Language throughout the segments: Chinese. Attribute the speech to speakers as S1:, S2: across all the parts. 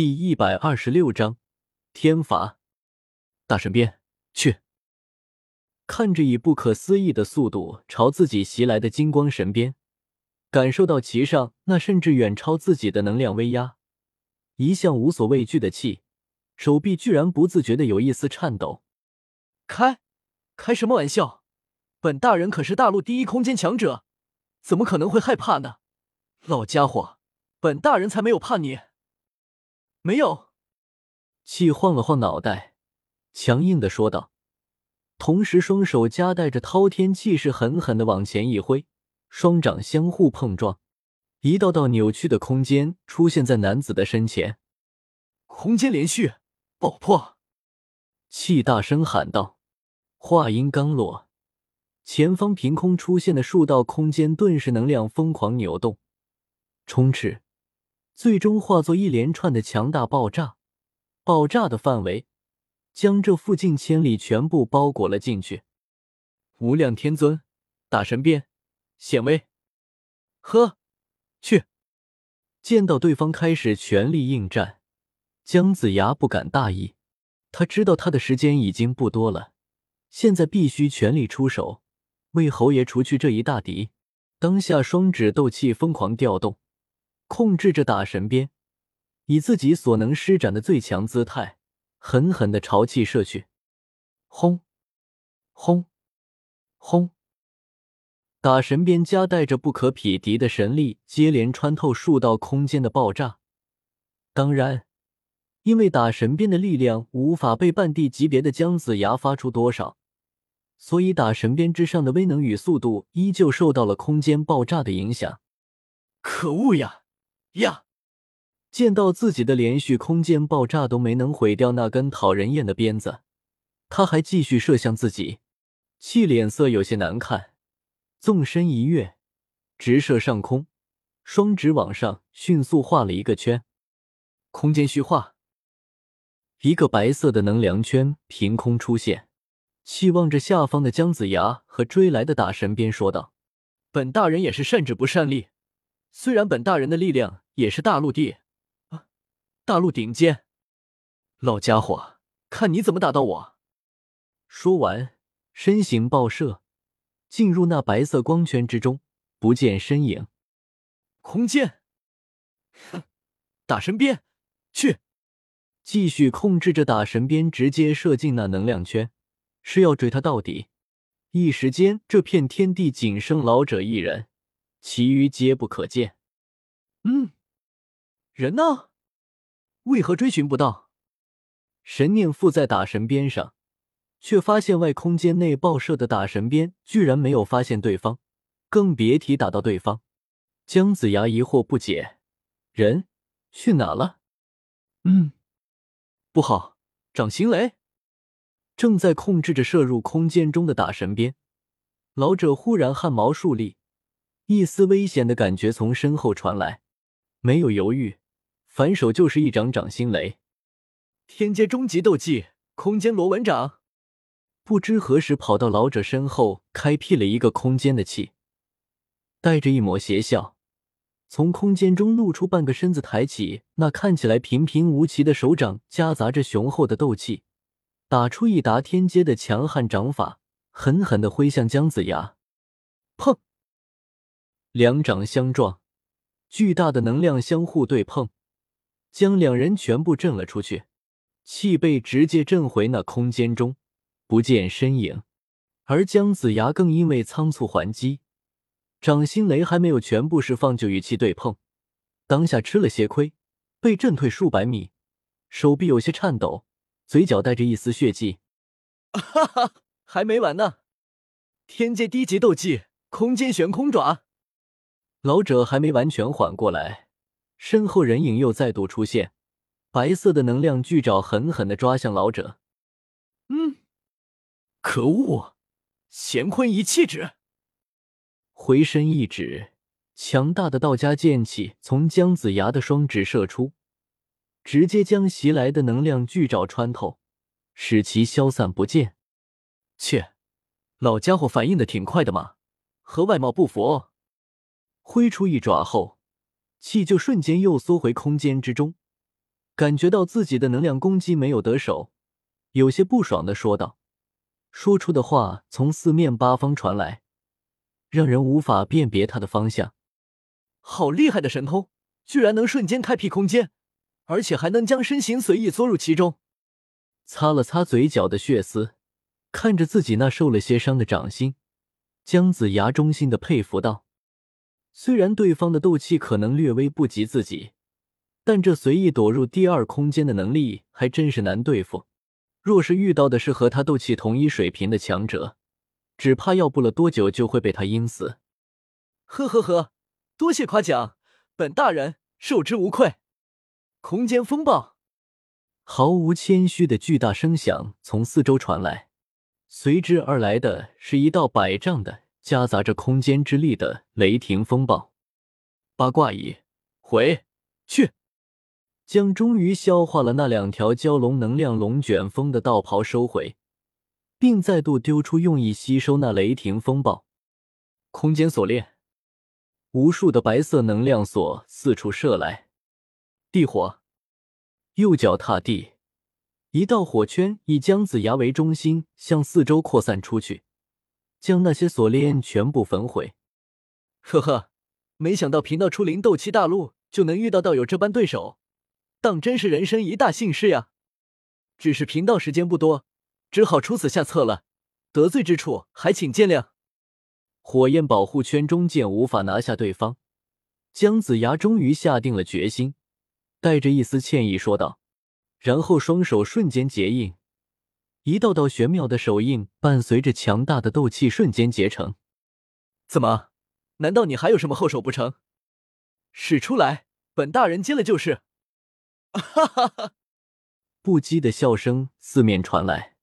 S1: 第一百二十六章天罚。大神鞭，去！看着以不可思议的速度朝自己袭来的金光神鞭，感受到其上那甚至远超自己的能量威压，一向无所畏惧的气，手臂居然不自觉的有一丝颤抖。
S2: 开，开什么玩笑？本大人可是大陆第一空间强者，怎么可能会害怕呢？老家伙，本大人才没有怕你。没有，
S1: 气晃了晃脑袋，强硬的说道，同时双手夹带着滔天气势，狠狠的往前一挥，双掌相互碰撞，一道道扭曲的空间出现在男子的身前。
S2: 空间连续爆破，
S1: 气大声喊道。话音刚落，前方凭空出现的数道空间顿时能量疯狂扭动，充斥。最终化作一连串的强大爆炸，爆炸的范围将这附近千里全部包裹了进去。
S2: 无量天尊，大神鞭，显威！呵，去！
S1: 见到对方开始全力应战，姜子牙不敢大意，他知道他的时间已经不多了，现在必须全力出手，为侯爷除去这一大敌。当下双指斗气疯狂调动。控制着打神鞭，以自己所能施展的最强姿态，狠狠的朝气射去。轰！轰！轰！打神鞭夹带着不可匹敌的神力，接连穿透数道空间的爆炸。当然，因为打神鞭的力量无法被半地级别的姜子牙发出多少，所以打神鞭之上的威能与速度依旧受到了空间爆炸的影响。
S2: 可恶呀！呀！
S1: 见到自己的连续空间爆炸都没能毁掉那根讨人厌的鞭子，他还继续射向自己，气脸色有些难看，纵身一跃，直射上空，双指往上迅速画了一个圈，
S2: 空间虚化，
S1: 一个白色的能量圈凭空出现，气望着下方的姜子牙和追来的大神鞭说道：“
S2: 本大人也是善止不善力。”虽然本大人的力量也是大陆地啊，大陆顶尖，老家伙，看你怎么打到我！
S1: 说完，身形爆射，进入那白色光圈之中，不见身影。
S2: 空间，哼，打神鞭，去！
S1: 继续控制着打神鞭，直接射进那能量圈，是要追他到底。一时间，这片天地仅剩老者一人。其余皆不可见。
S2: 嗯，人呢？为何追寻不到？
S1: 神念附在打神鞭上，却发现外空间内爆射的打神鞭居然没有发现对方，更别提打到对方。姜子牙疑惑不解：人去哪了？
S2: 嗯，不好！掌心雷
S1: 正在控制着射入空间中的打神鞭，老者忽然汗毛竖立。一丝危险的感觉从身后传来，没有犹豫，反手就是一掌掌心雷。
S2: 天阶终极斗技空间螺纹掌，
S1: 不知何时跑到老者身后，开辟了一个空间的气，带着一抹邪笑，从空间中露出半个身子，抬起那看起来平平无奇的手掌，夹杂着雄厚的斗气，打出一达天阶的强悍掌法，狠狠的挥向姜子牙。砰！两掌相撞，巨大的能量相互对碰，将两人全部震了出去，气被直接震回那空间中，不见身影。而姜子牙更因为仓促还击，掌心雷还没有全部释放就与其对碰，当下吃了些亏，被震退数百米，手臂有些颤抖，嘴角带着一丝血迹。
S2: 哈哈，还没完呢！天阶低级斗技空间悬空爪。
S1: 老者还没完全缓过来，身后人影又再度出现，白色的能量巨爪狠狠的抓向老者。
S2: 嗯，可恶！乾坤一气指，
S1: 回身一指，强大的道家剑气从姜子牙的双指射出，直接将袭来的能量巨爪穿透，使其消散不见。
S2: 切，老家伙反应的挺快的嘛，和外貌不符。
S1: 挥出一爪后，气就瞬间又缩回空间之中，感觉到自己的能量攻击没有得手，有些不爽的说道，说出的话从四面八方传来，让人无法辨别他的方向。
S2: 好厉害的神通，居然能瞬间开辟空间，而且还能将身形随意缩入其中。
S1: 擦了擦嘴角的血丝，看着自己那受了些伤的掌心，姜子牙衷心的佩服道：“虽然对方的斗气可能略微不及自己，但这随意躲入第二空间的能力还真是难对付。若是遇到的是和他斗气同一水平的强者，只怕要不了多久就会被他阴死。”
S2: 呵呵呵。多谢夸奖，本大人受之无愧。空间风暴，
S1: 毫无谦虚的巨大声响从四周传来，随之而来的是一道百丈的、夹杂着空间之力的雷霆风暴。
S2: 八卦蚁，回去，
S1: 将终于消化了那两条蛟龙能量龙卷风的道袍收回，并再度丢出，用以吸收那雷霆风暴。
S2: 空间锁链。
S1: 无数的白色能量锁四处射来，
S2: 地火，
S1: 右脚踏地，一道火圈以姜子牙为中心向四周扩散出去，将那些锁链全部焚毁。
S2: 呵呵，没想到贫道出临斗气大陆就能遇到道友这般对手，当真是人生一大幸事呀！只是贫道时间不多，只好出此下策了，得罪之处还请见谅。
S1: 火焰保护圈中见无法拿下对方，姜子牙终于下定了决心，带着一丝歉意说道，然后双手瞬间结印，一道道玄妙的手印伴随着强大的斗气瞬间结成。
S2: 怎么？难道你还有什么后手不成？使出来，本大人接了就是。哈哈哈！
S1: 不羁的笑声四面传来。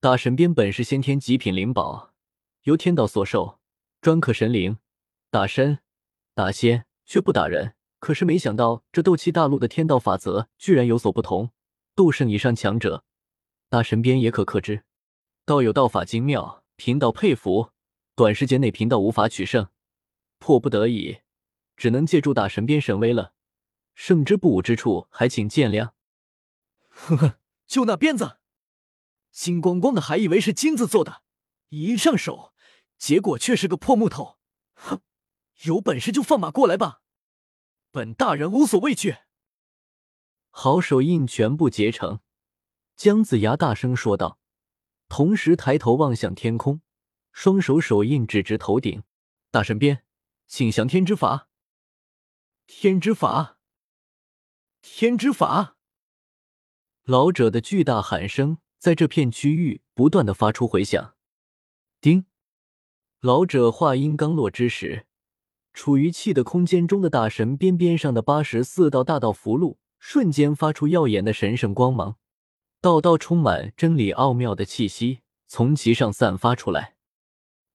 S1: 大神鞭本是先天极品灵宝。由天道所授，专克神灵，打神、打仙，却不打人。可是没想到，这斗气大陆的天道法则居然有所不同。斗圣以上强者，大神鞭也可克之。道有道法精妙，贫道佩服。短时间内，贫道无法取胜，迫不得已，只能借助大神鞭神威了。胜之不武之处，还请见谅。
S2: 呵呵，就那鞭子，金光光的，还以为是金子做的，一上手。结果却是个破木头，哼！有本事就放马过来吧，本大人无所畏惧。
S1: 好手印全部结成，姜子牙大声说道，同时抬头望向天空，双手手印指直头顶。大神鞭，请降天之法！
S2: 天之法！天之法！
S1: 老者的巨大喊声在这片区域不断的发出回响。叮！老者话音刚落之时，处于气的空间中的大神边边上的八十四道大道符箓瞬间发出耀眼的神圣光芒，道道充满真理奥妙的气息从其上散发出来，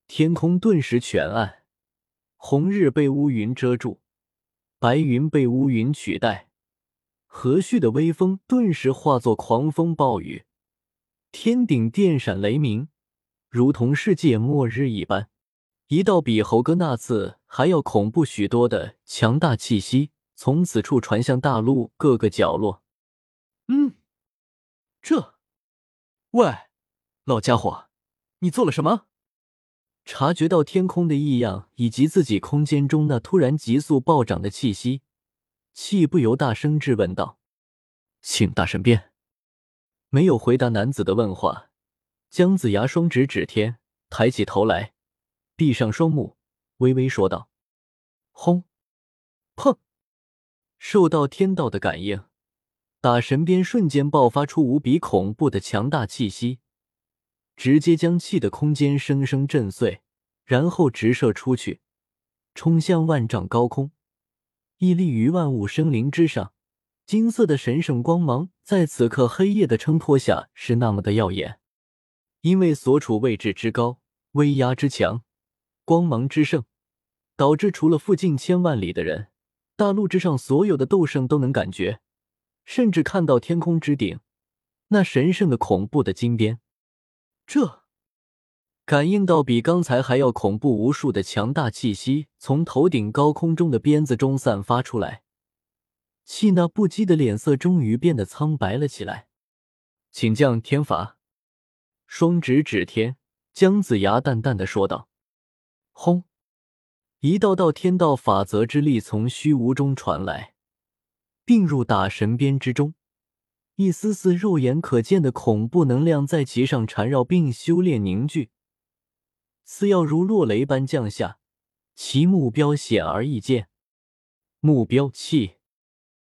S1: 天空顿时全暗，红日被乌云遮住，白云被乌云取代，和煦的微风顿时化作狂风暴雨，天顶电闪雷鸣，如同世界末日一般。一道比猴哥那次还要恐怖许多的强大气息从此处传向大陆各个角落。
S2: 嗯，这……喂，老家伙，你做了什么？
S1: 察觉到天空的异样以及自己空间中那突然急速暴涨的气息，气不由大声质问道：“请大神鞭。”没有回答男子的问话，姜子牙双指指天，抬起头来。闭上双目，微微说道：“轰！”砰！受到天道的感应，打神鞭瞬间爆发出无比恐怖的强大气息，直接将气的空间生生震碎，然后直射出去，冲向万丈高空，屹立于万物生灵之上。金色的神圣光芒在此刻黑夜的衬托下是那么的耀眼，因为所处位置之高，威压之强。光芒之盛，导致除了附近千万里的人，大陆之上所有的斗圣都能感觉，甚至看到天空之顶那神圣的恐怖的金边。这感应到比刚才还要恐怖无数的强大气息从头顶高空中的鞭子中散发出来，气那不羁的脸色终于变得苍白了起来。请降天罚。双指指天，姜子牙淡淡的说道：“轰！”一道道天道法则之力从虚无中传来，并入打神鞭之中。一丝丝肉眼可见的恐怖能量在其上缠绕并修炼凝聚，似要如落雷般降下。其目标显而易见，目标器。